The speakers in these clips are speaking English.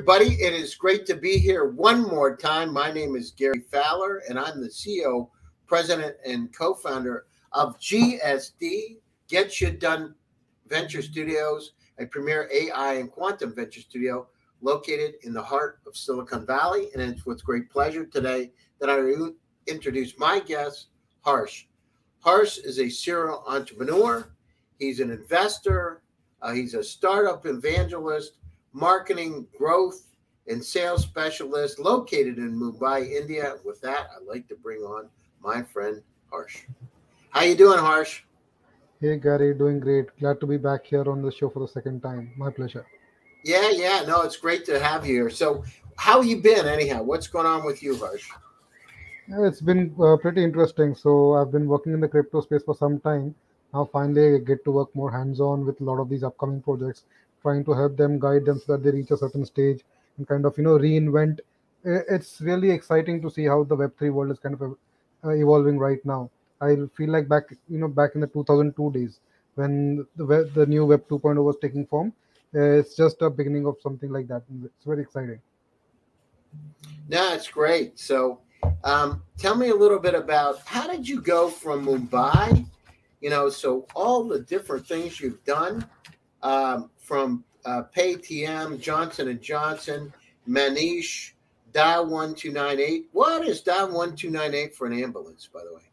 Everybody. It is great to be here one more time. My name is Gary Fowler, and I'm the CEO, President, and co founder of GSD, Get You Done Venture Studios, a premier AI and quantum venture studio located in the heart of Silicon Valley. And it's with great pleasure today that I introduce my guest, Harsh. Harsh is a serial entrepreneur, he's an investor, uh, he's a startup evangelist, marketing growth and sales specialist located in Mumbai, India. With that, I'd like to bring on my friend Harsh. How you doing, Harsh? Hey Gary, doing great. Glad to be back here on the show for the second time. My pleasure. Yeah, yeah, no, it's great to have you here. So, how you been anyhow? What's going on with you, Harsh? It's been uh, pretty interesting. So, I've been working in the crypto space for some time. Now, finally, I get to work more hands-on with a lot of these upcoming projects trying to help them guide them so that they reach a certain stage and kind of you know reinvent. It's really exciting to see how the web3 world is kind of uh, evolving right now. I feel like back you know back in the 2002 days when the web, the new web 2.0 was taking form uh, it's just a beginning of something like that. It's very exciting. No it's great. So um, tell me a little bit about how did you go from mumbai you know so all the different things you've done um, from uh, Paytm, Johnson and Johnson, Manish, dial one two nine eight. What is dial one two nine eight for an ambulance, by the way?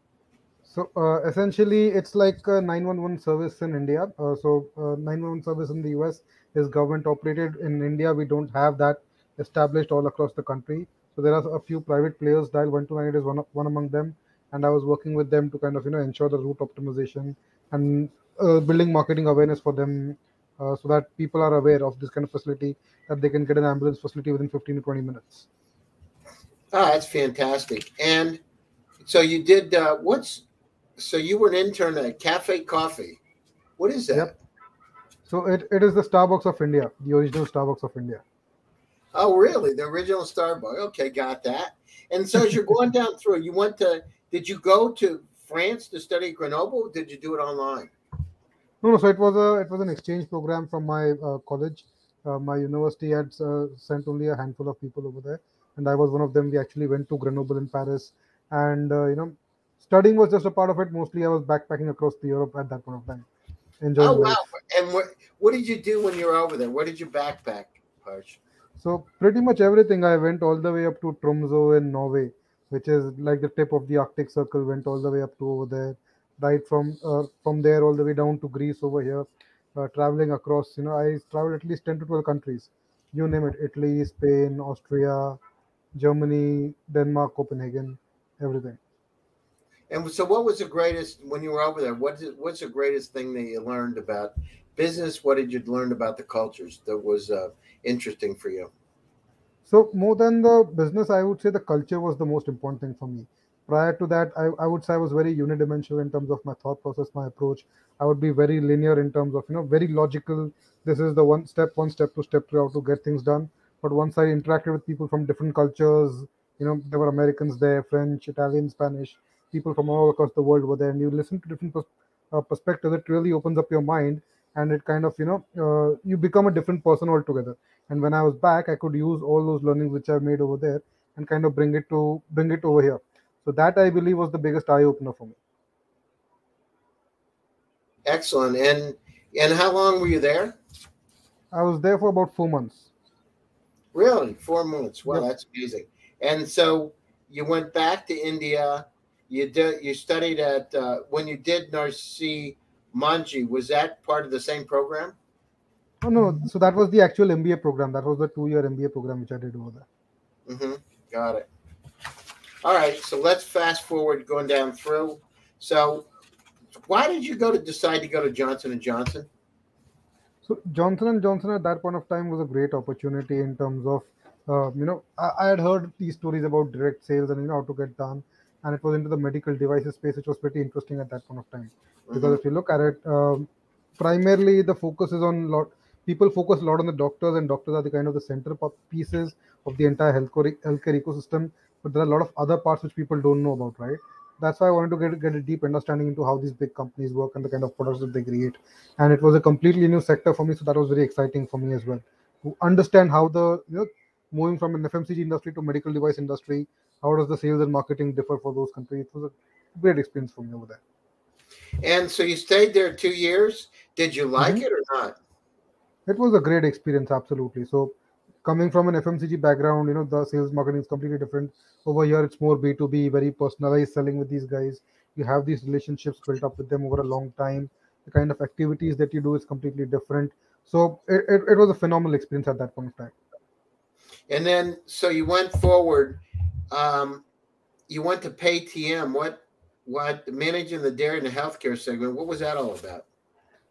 So uh, essentially, it's like a 911 service in India. Uh, so uh, 911 service in the US is government operated. In India, we don't have that established all across the country. So there are a few private players. Dial 129 is one one among them, and I was working with them to kind of you know ensure the route optimization and uh, building marketing awareness for them uh, so that people are aware of this kind of facility that they can get an ambulance facility within 15 to 20 minutes. Oh, that's fantastic. And so you did uh, what's so you were an intern at Cafe Coffee. What is that? Yep. So it, it is the Starbucks of India, the original Starbucks of India. Oh, really? The original Starbucks. Okay, got that. And so as you're going down through, you went to did you go to France to study Grenoble? did you do it online? No, no. So it was a it was an exchange program from my uh, college. Uh, my university had uh, sent only a handful of people over there, and I was one of them. We actually went to Grenoble in Paris, and uh, you know, studying was just a part of it. Mostly, I was backpacking across the Europe at that point of time. Enjoying oh wow! Life. And what what did you do when you were over there? Where did you backpack, Harsh? So pretty much everything. I went all the way up to Tromsø in Norway, which is like the tip of the Arctic Circle. Went all the way up to over there right from uh, from there all the way down to Greece over here, uh, traveling across. You know, I traveled at least ten to twelve countries. You name it: Italy, Spain, Austria, Germany, Denmark, Copenhagen, everything. And so, what was the greatest when you were over there? What is what's the greatest thing that you learned about business? What did you learn about the cultures that was uh, interesting for you? So, more than the business, I would say the culture was the most important thing for me prior to that I, I would say i was very unidimensional in terms of my thought process my approach. I would be very linear in terms of you know very logical. This is the one step one step two step three how to get things done. But once i interacted with people from different cultures you know there were americans there french italian spanish people from all across the world were there. And you listen to different pers- uh, perspectives it really opens up your mind and it kind of you know uh, you become a different person altogether. And when i was back i could use all those learnings which i made over there and kind of bring it to bring it over here so that I believe was the biggest eye opener for me. Excellent. And and how long were you there? I was there for about four months. Really, four months. Wow, that's amazing. And so you went back to India. You did. You studied at uh, when you did Narsee Monjee. Was that part of the same program? Oh no. So that was the actual MBA program. That was the two-year MBA program which I did over there. Mm-hmm. Got it. All right, so let's fast forward going down through. So, why did you go to decide to go to Johnson and Johnson? So Johnson and Johnson at that point of time was a great opportunity in terms of, uh, you know, I, I, had heard these stories about direct sales and you know how to get done, and it was into the medical devices space, which was pretty interesting at that point of time. Because mm-hmm. if you look at it, um, primarily the focus is on lot. People focus a lot on the doctors, and doctors are the kind of the center pieces of the entire healthcare healthcare ecosystem but there are a lot of other parts which people don't know about, right? That's why I wanted to get get a deep understanding into how these big companies work and the kind of products that they create. And it was a completely new sector for me, so that was very exciting for me as well. to understand how the you know moving from an FMCG industry to medical device industry, how does the sales and marketing differ for those countries? It was a great experience for me over there. And so you stayed there two years. Did you like mm-hmm. it or not? It was a great experience, absolutely. So coming from an FMCG background, you know, the sales marketing is completely different. Over here, it's more B2B, very personalized selling with these guys. You have these relationships built up with them over a long time. The kind of activities that you do is completely different. So it, it, it was a phenomenal experience at that point of time. And then, so you went forward. Um, you went to PayTM. What, what managing the dairy and the healthcare segment? What was that all about?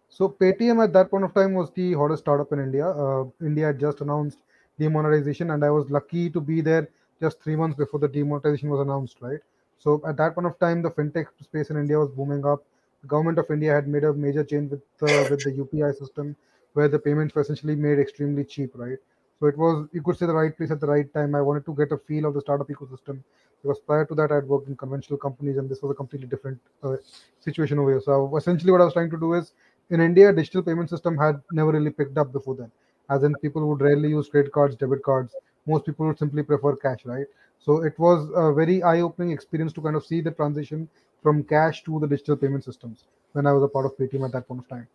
So Paytm at that point of time was the hottest startup in India. Uh, India had just announced demonetization, and I was lucky to be there just three months before the demonetization was announced. Right. So at that point of time, the fintech space in India was booming up. The government of India had made a major change with with the UPI system, where the payments were essentially made extremely cheap. Right. So it was, you could say, the right place at the right time. I wanted to get a feel of the startup ecosystem because prior to that, I had worked in conventional companies, and this was a completely different uh, situation over here. So essentially, what I was trying to do is, in India, digital payment system had never really picked up before then. As in, people would rarely use credit cards, debit cards. Most people would simply prefer cash, right? So it was a very eye-opening experience to kind of see the transition from cash to the digital payment systems when I was a part of Paytm at that point of time.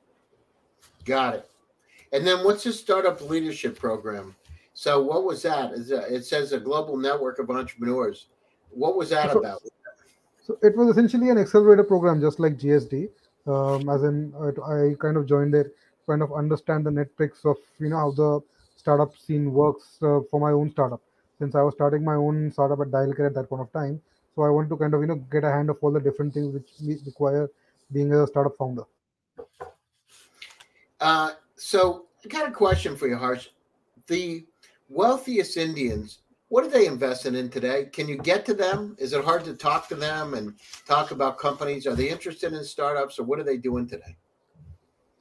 Got it. And then what's the startup leadership program? So what was that? Is it says a global network of entrepreneurs. What was that so, about? So it was essentially an accelerator program, just like GSD. Um, as in, I kind of joined it, kind of understand the metrics of you know how the startup scene works uh, for my own startup. Since I was starting my own startup at Dialcare at that point of time, so I want to kind of you know get a hand of all the different things which require being a startup founder. Uh, so I got a question for you, Harsh. The wealthiest Indians, what are they investing in today? Can you get to them? Is it hard to talk to them and talk about companies? Are they interested in startups or what are they doing today?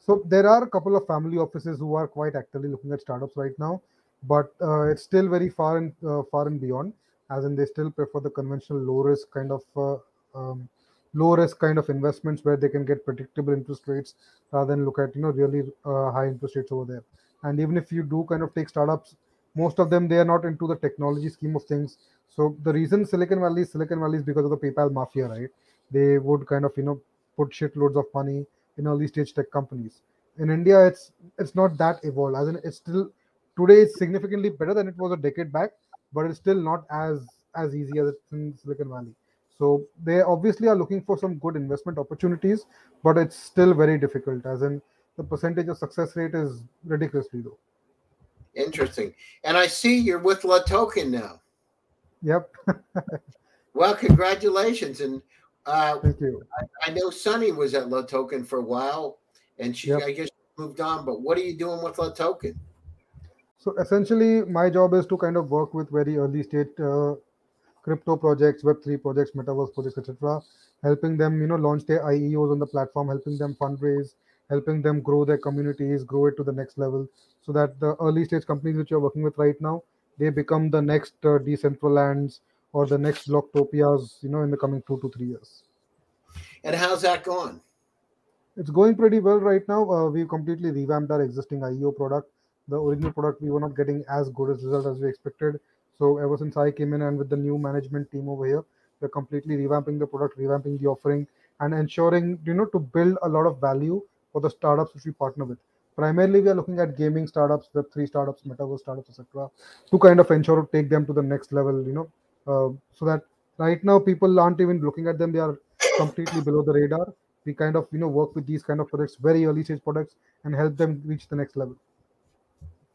So there are a couple of family offices who are quite actively looking at startups right now, but uh, it's still very far and uh, far and beyond. As in, they still prefer the conventional low risk kind of uh, um, low risk kind of investments where they can get predictable interest rates rather than look at you know really uh, high interest rates over there. And even if you do kind of take startups most of them they are not into the technology scheme of things so the reason silicon valley is silicon valley is because of the paypal mafia right they would kind of you know put shitloads of money in early stage tech companies in india it's it's not that evolved as in it's still today it's significantly better than it was a decade back but it's still not as as easy as it's in silicon valley so they obviously are looking for some good investment opportunities but it's still very difficult as in the percentage of success rate is ridiculously low Interesting. And I see you're with LATOKEN now. Yep. well, congratulations. And uh, thank you. I, I, know Sunny was at LATOKEN for a while and she, yep. I guess, moved on. But what are you doing with LATOKEN? So essentially, my job is to kind of work with very early stage uh, crypto projects, Web3 projects, metaverse projects, etc., helping them, you know, launch their IEOs on the platform, helping them fundraise, helping them grow their communities, grow it to the next level, so that the early stage companies which you're working with right now, they become the next uh, Decentralands or the next Blocktopias, you know, in the coming two to three years. And how's that going? It's going pretty well right now. Uh, we've completely revamped our existing IEO product. The original product we were not getting as good a result as we expected. So ever since I came in and with the new management team over here, we're completely revamping the product, revamping the offering, and ensuring you know to build a lot of value for the startups which we partner with. Primarily, we are looking at gaming startups, Web3 startups, metaverse startups, etc., to kind of ensure to take them to the next level, you know, so that right now people aren't even looking at them, they are completely below the radar. We kind of, you know, work with these kind of products, very early stage products, and help them reach the next level.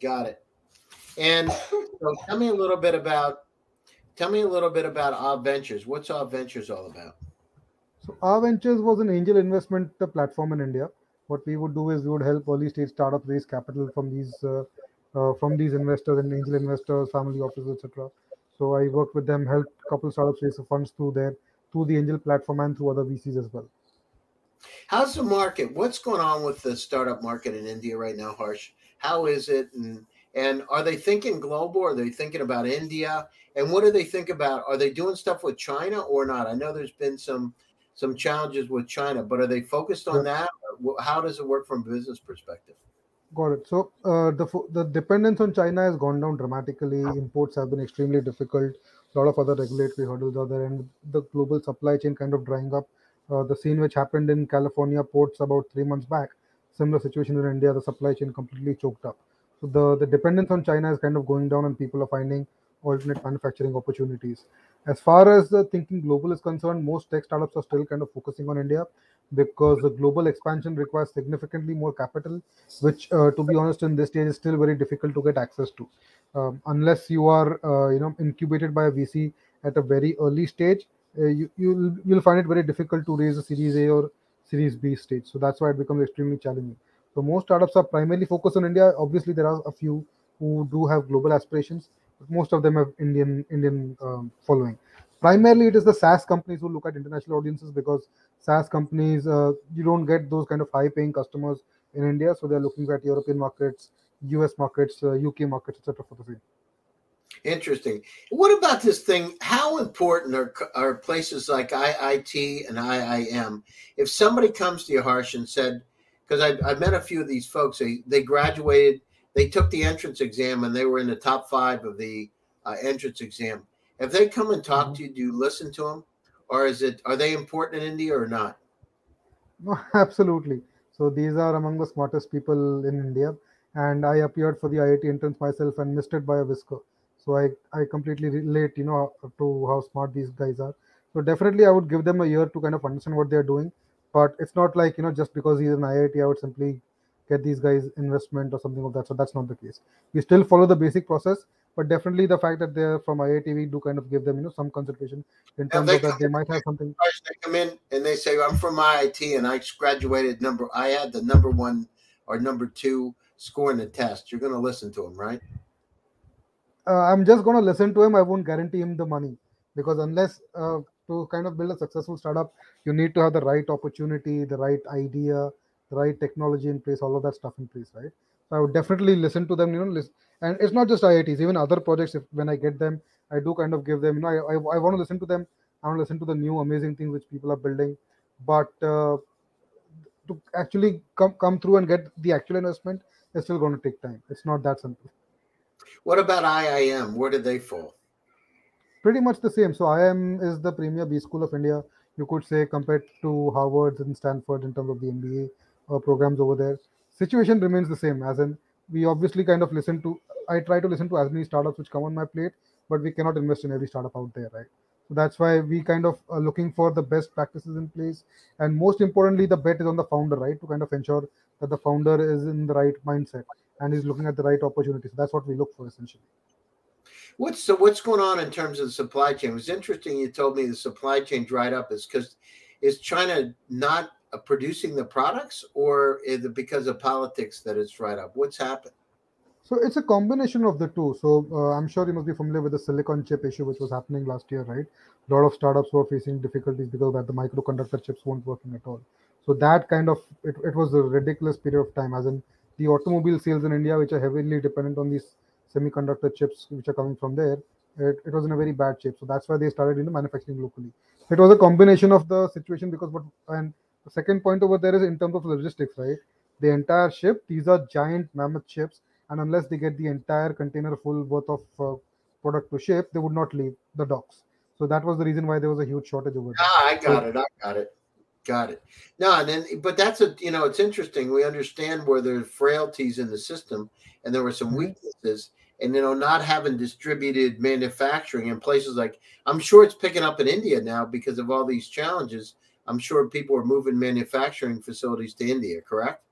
Got it. And so tell me a little bit about tell me a little bit about Our Ventures. What's Our Ventures all about? So Our Ventures was an angel investment platform in India what we would do is we would help early stage startups raise capital from these uh, uh, from these investors and angel investors, family offices, etc. So I worked with them, helped a couple startups raise funds through there, through the angel platform and through other VCs as well. How's the market? What's going on with the startup market in India right now, Harsh? How is it? And and are they thinking global? Are they thinking about India? And what do they think about? Are they doing stuff with China or not? I know there's been some some challenges with China, but are they focused on yeah. that? How does it work from a business perspective? Got it. So uh, the the dependence on China has gone down dramatically. Imports have been extremely difficult. A lot of other regulatory hurdles are there, and the global supply chain kind of drying up. Uh, the scene which happened in California ports about three months back, similar situation in India. The supply chain completely choked up. So the the dependence on China is kind of going down, and people are finding alternate manufacturing opportunities. As far as the thinking global is concerned, most tech startups are still kind of focusing on India because the global expansion requires significantly more capital which uh, to be honest in this stage is still very difficult to get access to. Um, unless you are uh, you know incubated by a vc at a very early stage uh, you you'll, you'll find it very difficult to raise a series a or series b stage. So that's why it becomes extremely challenging. So most startups are primarily focused on india. Obviously there are a few who do have global aspirations but most of them have indian indian um, following primarily it is the saas companies who look at international audiences because SaaS companies, uh, you don't get those kind of high paying customers in India. So they're looking at European markets, US markets, uh, UK markets, etc. for the same. Interesting. What about this thing? How important are, are places like IIT and IIM? If somebody comes to you, Harsh, and said, because I, I met a few of these folks, they, they graduated, they took the entrance exam, and they were in the top five of the uh, entrance exam. If they come and talk mm-hmm. to you, do you listen to them? or is it are they important in India or not? No, absolutely. So these are among the smartest people in India, and I appeared for the IIT entrance myself and missed it by a whisker. So I I completely relate, you know, to how smart these guys are. So definitely, I would give them a year to kind of understand what they're doing. But it's not like you know just because he's an IIT, I would simply get these guys investment or something of that. So that's not the case. We still follow the basic process, but definitely the fact that they're from IIT, we do kind of give them, you know, some consideration in terms of that they might have something. They come in and they say, "I'm from IIT and I graduated number. I had the number one or number two score in the test." You're going to listen to them, right? Uh, I'm just going to listen to him. I won't guarantee him the money because unless uh, to kind of build a successful startup, you need to have the right opportunity, the right idea, the right technology in place, all of that stuff in place, right? So I would definitely listen to them, you know, listen, and it's not just IITs, even other projects. If when I get them, I do kind of give them, you know, I, I, I want to listen to them. I want to listen to the new amazing things which people are building, but uh, to actually come come through and get the actual investment is still going to take time. It's not that simple. What about IIM? Where did they fall? Pretty much the same. So IIM is the premier B school of India. You could say compared to Harvard and Stanford in terms of the MBA uh, programs over there. Situation remains the same, as in we obviously kind of listen to i try to listen to as many startups which come on my plate but we cannot invest in every startup out there right? So that's why we kind of are looking for the best practices in place. And most importantly the bet is on the founder right? To kind of ensure that the founder is in the right mindset and is looking at the right opportunities that's what we look for essentially. What's so what's going on in terms of the supply chain? It was interesting you told me the supply chain dried up. Is because is china not producing the products, or is it because of politics that it's right up? What's happened? So it's a combination of the two. So uh, I'm sure you must be familiar with the silicon chip issue, which was happening last year, right? A lot of startups were facing difficulties because that the microconductor chips weren't working at all. So that kind of it, it was a ridiculous period of time, as in the automobile sales in India, which are heavily dependent on these semiconductor chips which are coming from there, it, it was in a very bad shape. So that's why they started you know manufacturing locally. It was a combination of the situation because what and the second point over there is in terms of logistics, right? The entire ship, these are giant mammoth ships, and unless they get the entire container full worth of uh, product to ship, they would not leave the docks. So that was the reason why there was a huge shortage over there. Ah, I got so, it. I got it. Got it. No, and then, but that's a, you know, it's interesting. We understand where there's frailties in the system and there were some mm-hmm. weaknesses. And, you know, not having distributed manufacturing in places like, I'm sure it's picking up in India now because of all these challenges I'm sure people are moving manufacturing facilities to India, correct?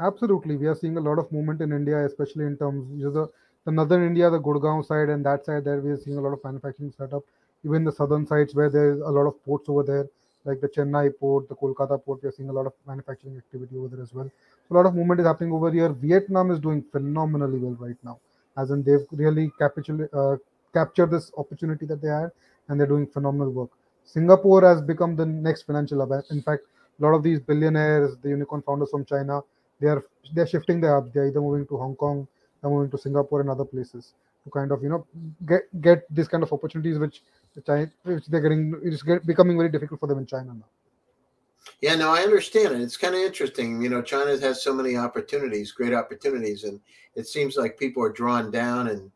Absolutely. We are seeing a lot of movement in India, especially in terms of the, the northern India, the Gurgaon side, and that side there we are seeing a lot of manufacturing setup. Even the southern sides where there is a lot of ports over there, like the Chennai port, the Kolkata port, we are seeing a lot of manufacturing activity over there as well. So a lot of movement is happening over here. Vietnam is doing phenomenally well right now, as in they've really capitulated, uh, captured this opportunity that they had, and they're doing phenomenal work. Singapore has become the next financial hub. In fact, a lot of these billionaires, the unicorn founders from China, they are they're shifting their hub. They're either moving to Hong Kong, they're moving to Singapore and other places to kind of you know get get these kind of opportunities which China, which they're getting it's get, becoming very difficult for them in China now. Yeah, no, I understand it. It's kind of interesting. You know, China has so many opportunities, great opportunities, and it seems like people are drawn down, and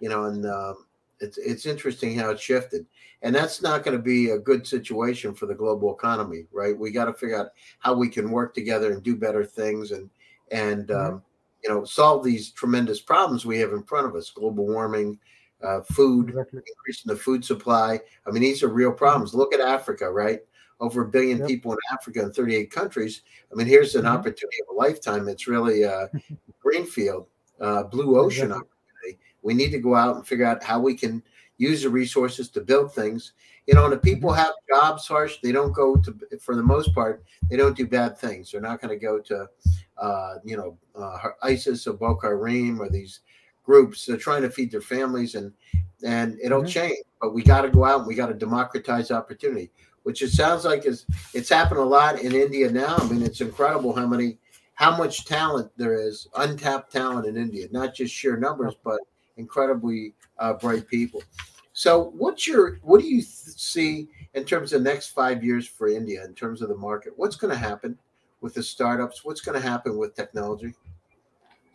you know, and um, it's it's interesting how it shifted, and that's not going to be a good situation for the global economy, right? We got to figure out how we can work together and do better things, and and mm-hmm. um, you know, solve these tremendous problems we have in front of us: global warming, uh, food, exactly. increasing the food supply. I mean, these are real mm-hmm. problems. Look at Africa, right? Over a billion yep. people in Africa in 38 countries. I mean, here's an mm-hmm. opportunity of a lifetime. It's really a greenfield, uh, blue ocean exactly. We need to go out and figure out how we can use the resources to build things. You know, and if people mm-hmm. have jobs, harsh, they don't go to, for the most part, they don't do bad things. They're not going to go to, uh, you know, uh, ISIS or Boko Haram or these groups. They're trying to feed their families, and and it'll mm-hmm. change. But we got to go out and we got to democratize opportunity, which it sounds like is it's happened a lot in India now. I mean, it's incredible how many how much talent there is, untapped talent in India, not just sheer numbers, but incredibly uh, bright people. So, what's your what do you th- see in terms of next five years for India in terms of the market? What's going to happen with the startups? What's going to happen with technology?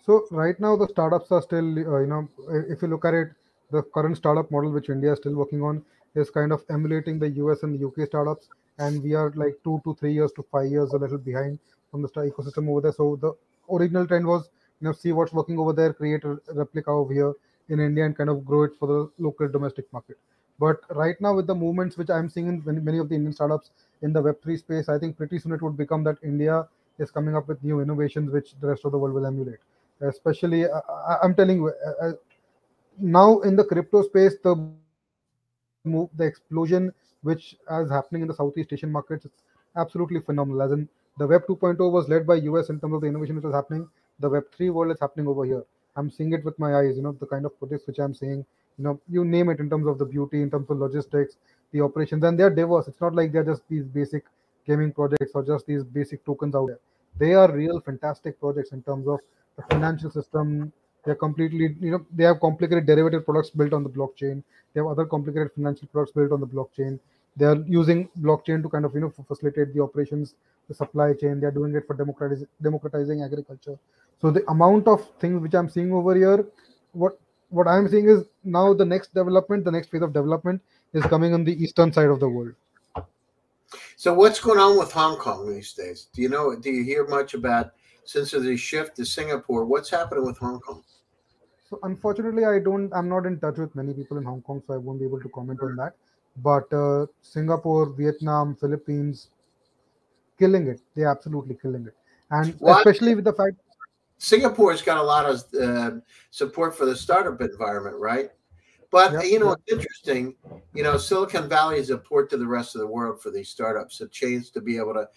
So right now the startups are still, uh, you know, if you look at it, the current startup model which India is still working on is kind of emulating the US and the UK startups, and we are like two to three years to five years a little behind from the ecosystem over there. So the original trend was, you know, see what's working over there, create a replica over here in India, and kind of grow it for the local domestic market. But right now, with the movements which I'm seeing in many of the Indian startups in the Web3 space, I think pretty soon it would become that India is coming up with new innovations which the rest of the world will emulate. Especially uh, i'm telling you uh, uh, now in the crypto space the move the explosion which is happening in the southeast asian markets it's absolutely phenomenal. As in the web 2.0 was led by us in terms of the innovation which was happening the web 3 world is happening over here i'm seeing it with my eyes you know the kind of projects which i'm seeing you know you name it in terms of the beauty in terms of logistics the operations and they're diverse it's not like they're just these basic gaming projects or just these basic tokens out there they are real fantastic projects in terms of the financial system. They're completely, you know, they have complicated derivative products built on the blockchain. They have other complicated financial products built on the blockchain. They are using blockchain to kind of, you know, facilitate the operations, the supply chain. They are doing it for democratizing, democratizing agriculture. So the amount of things which I'm seeing over here, what what I'm seeing is now the next development, the next phase of development is coming on the eastern side of the world. So what's going on with Hong Kong these days? Do you know? Do you hear much about since there's a shift to Singapore. What's happening with Hong Kong? So unfortunately, I don't. I'm not in touch with many people in Hong Kong, so I won't be able to comment on that. But uh, Singapore, Vietnam, Philippines, killing it. They're absolutely killing it, and well, especially with the fact Singapore's got a lot of uh, support for the startup environment, right? But yep, you know, yep. it's interesting. You know, Silicon Valley is a port to the rest of the world for these startups. A chance to be able to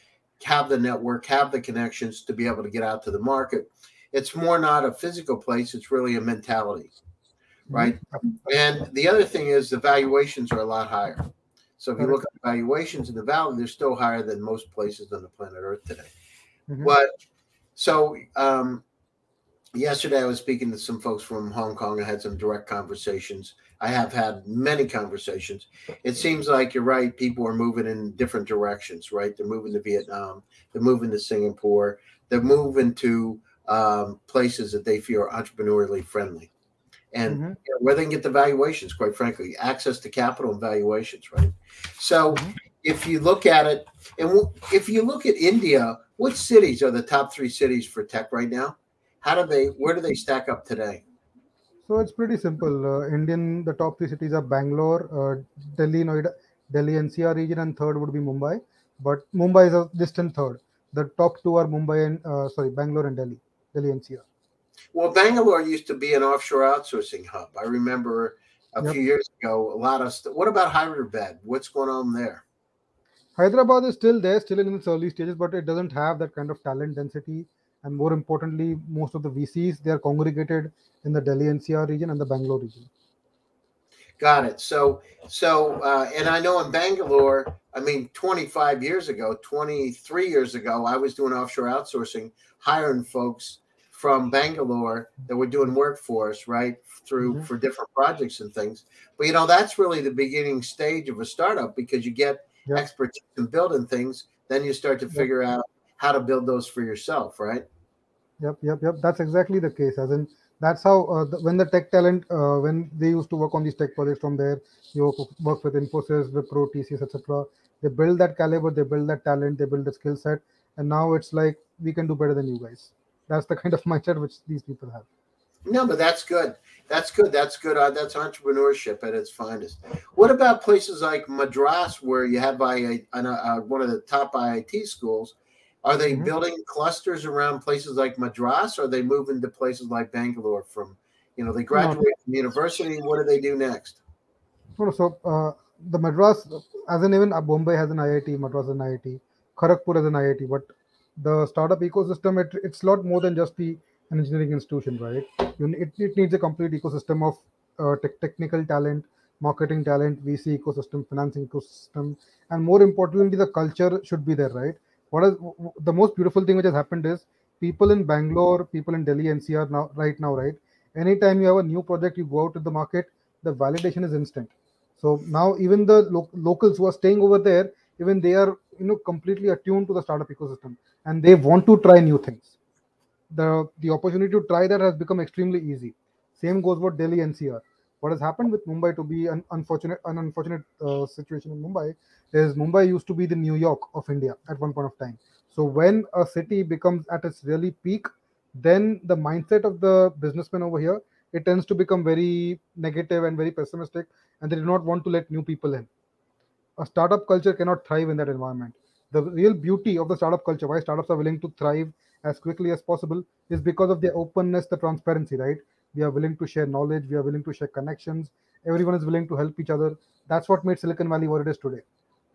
have the network, have the connections to be able to get out to the market. It's more not a physical place, it's really a mentality, right? Mm-hmm. And the other thing is the valuations are a lot higher. So if you look at valuations in the valley, they're still higher than most places on the planet Earth today. Mm-hmm. But so um, yesterday I was speaking to some folks from Hong Kong. I had some direct conversations. I have had many conversations. It seems like you're right. People are moving in different directions, right? They're moving to Vietnam. They're moving to Singapore. They're moving to um, places that they feel are entrepreneurially friendly, and mm-hmm. you know, where they can get the valuations. Quite frankly, access to capital and valuations, right? So, mm-hmm. if you look at it, and if you look at India, what cities are the top three cities for tech right now? How do they? Where do they stack up today? So it's pretty simple. Uh, Indian, the top three cities are Bangalore, uh, Delhi, Noida, Delhi NCR region, and third would be Mumbai. But Mumbai is a distant third. The top two are Mumbai and uh, sorry, Bangalore and Delhi, Delhi NCR. Well, Bangalore used to be an offshore outsourcing hub. I remember a yep. few years ago, a lot of. St- what about Hyderabad? What's going on there? Hyderabad is still there, still in its early stages, but it doesn't have that kind of talent density and more importantly, most of the VCs they are congregated in the Delhi NCR region and the Bangalore region. Got it. So, so, uh, and I know in Bangalore, I mean, 25 years ago, 23 years ago, I was doing offshore outsourcing, hiring folks from Bangalore that were doing work for us, right, through mm-hmm. for different projects and things. But you know, that's really the beginning stage of a startup because you get yep. expertise in building things then you start to figure out how to build those for yourself, right? Yep, yep, yep. That's exactly the case. As in, that's how uh, the, when the tech talent, uh, when they used to work on these tech projects from there, you work, work with Infosys, Wipro, TCS, etc. They build that caliber, they build that talent, they build the skill set, and now it's like we can do better than you guys. That's the kind of mindset which these people have. No, but that's good. That's good. That's good. Uh, that's entrepreneurship at its finest. What about places like Madras, where you have I, uh, uh, one of the top IIT schools? Are they Mhm. building clusters around places like Madras, or are they moving to places like Bangalore? From you know, they graduate from university. What do they do next? No, no, so uh, the Madras, as in even uh, Bombay has an IIT, Madras has an IIT, Kharagpur has an IIT, but the startup ecosystem, it, it's a lot more than just the an engineering institution, right? You, it, it needs a complete ecosystem of uh, tech technical talent, marketing talent, VC ecosystem, financing ecosystem, and more importantly, the culture should be there, right? What is the most beautiful thing which has happened is people in Bangalore, people in Delhi NCR now, right now, right? Anytime you have a new project, you go out to the market, the validation is instant. So now even the lo- locals who are staying over there, even they are you know completely attuned to the startup ecosystem and they want to try new things the the opportunity to try that has become extremely easy. Same goes for Delhi NCR. What has happened with Mumbai to be an unfortunate an unfortunate uh, situation in Mumbai is Mumbai used to be the New York of India at one point of time. So when a city becomes at its really peak, then the mindset of the businessman over here it tends to become very negative and very pessimistic, and they do not want to let new people in a startup culture cannot thrive in that environment. The real beauty of the startup culture, why startups are willing to thrive as quickly as possible, is because of their openness, the transparency, right? We are willing to share knowledge, we are willing to share connections, everyone is willing to help each other. That's what made Silicon Valley what it is today.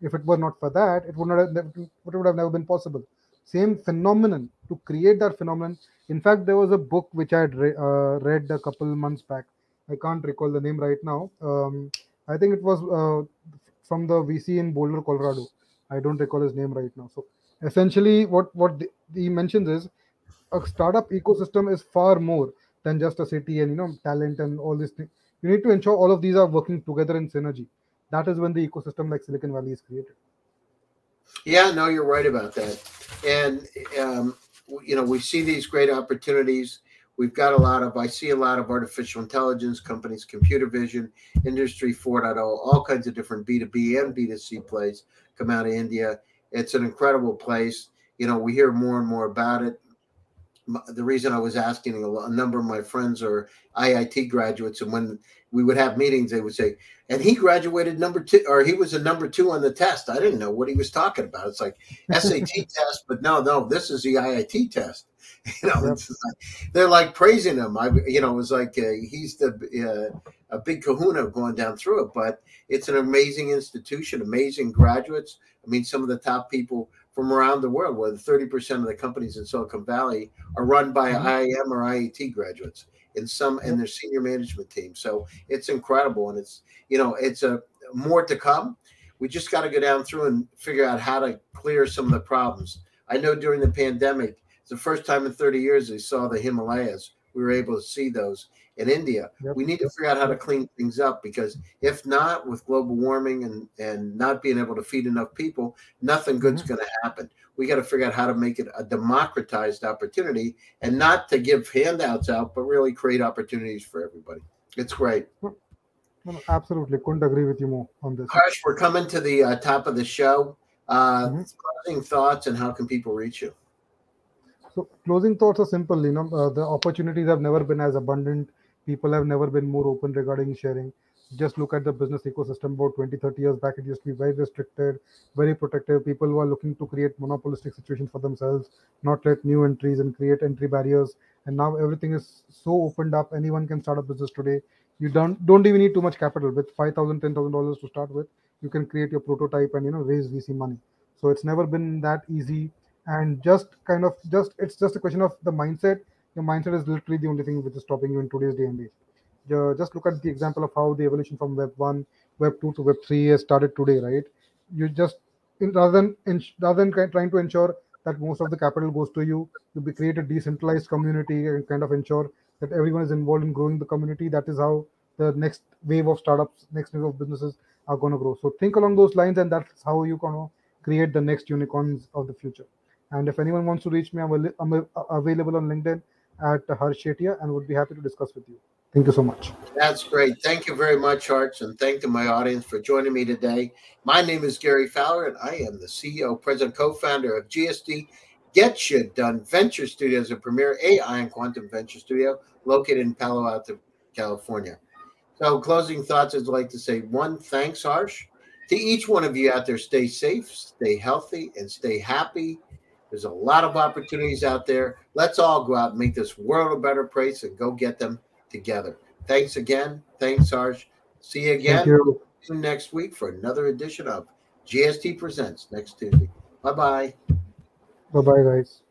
If it were not for that, it would not have, it would have never been possible. Same phenomenon to create that phenomenon. In fact, there was a book which I had re- uh, read a couple months back. I can't recall the name right now. Um, I think it was uh, from the VC in Boulder, Colorado. I don't recall his name right now. So essentially, what what he mentions is a startup ecosystem is far more than just a city and you know talent and all these things. You need to ensure all of these are working together in synergy. That is when the ecosystem like Silicon Valley is created. Yeah, no, you're right about that. And um, you know, we see these great opportunities. We've got a lot of. I see a lot of artificial intelligence companies, computer vision, industry 4.0, all kinds of different B2B and B2C plays come out of India. It's an incredible place. You know, we hear more and more about it. The reason I was asking a, number of my friends are IIT graduates, and when we would have meetings, they would say, and he graduated number two, or he was a number two on the test. I didn't know what he was talking about. It's like SAT test, but no, no, this is the IIT test. You know, Yep. it's like, they're like praising him. I, you know, it was like uh, he's the uh, a big Kahuna going down through it. But it's an amazing institution, amazing graduates. I mean, some of the top people from around the world, where thirty percent of the companies in Silicon Valley are run by Mhm. IIM or IIT graduates in some and their senior management team. So it's incredible, and it's you know it's a more to come. We just got to go down through and figure out how to clear some of the problems. I know during the pandemic, it's the first time in 30 years we saw the Himalayas. We were able to see those in India. Yep. We need to figure out how to clean things up because if not, with global warming and and not being able to feed enough people, nothing good's going to happen. We got to figure out how to make it a democratized opportunity and not to give handouts out, but really create opportunities for everybody. It's great. No, absolutely, couldn't agree with you more on this. Harsh, we're coming to the uh, top of the show. Uh, Mhm. Closing thoughts and how can people reach you? So closing thoughts are simple. You know, uh, the opportunities have never been as abundant. People have never been more open regarding sharing. Just look at the business ecosystem about 20, 30 years back. It used to be very restricted, very protective. People were looking to create monopolistic situations for themselves, not let new entries and create entry barriers. And now everything is so opened up. Anyone can start a business today. You don't don't even need too much capital. With five thousand, ten thousand dollars to start with, you can create your prototype and you know raise VC money. So it's never been that easy and just kind of just it's just a question of the mindset. Your mindset is literally the only thing which is stopping you in today's day and age. Ju- just look at the example of how the evolution from web 1 web 2 to web 3 has started today right? You just in, rather than in, rather than trying to ensure that most of the capital goes to you you create a decentralized community and kind of ensure that everyone is involved in growing the community. That is how the next wave of startups next wave of businesses are going to grow. So think along those lines and that's how you can create the next unicorns of the future. And if anyone wants to reach me, I'm, I'm available on LinkedIn at Harsh Shetia and would be happy to discuss with you. Thank you so much. That's great. Thank you very much, Harsh, and thank to my audience for joining me today. My name is Gary Fowler, and I am the CEO, President, co-founder of GSD Get Shit Done Venture Studios, a premier AI and quantum venture studio located in Palo Alto, California. So, closing thoughts, I'd like to say one, thanks, Harsh. To each one of you out there, stay safe, stay healthy, and stay happy. There's a lot of opportunities out there. Let's all go out and make this world a better place and go get them together. Thanks again. Thanks, Harsh. See you again you. next week for another edition of GSD Presents next Tuesday. Bye bye. Bye bye, guys.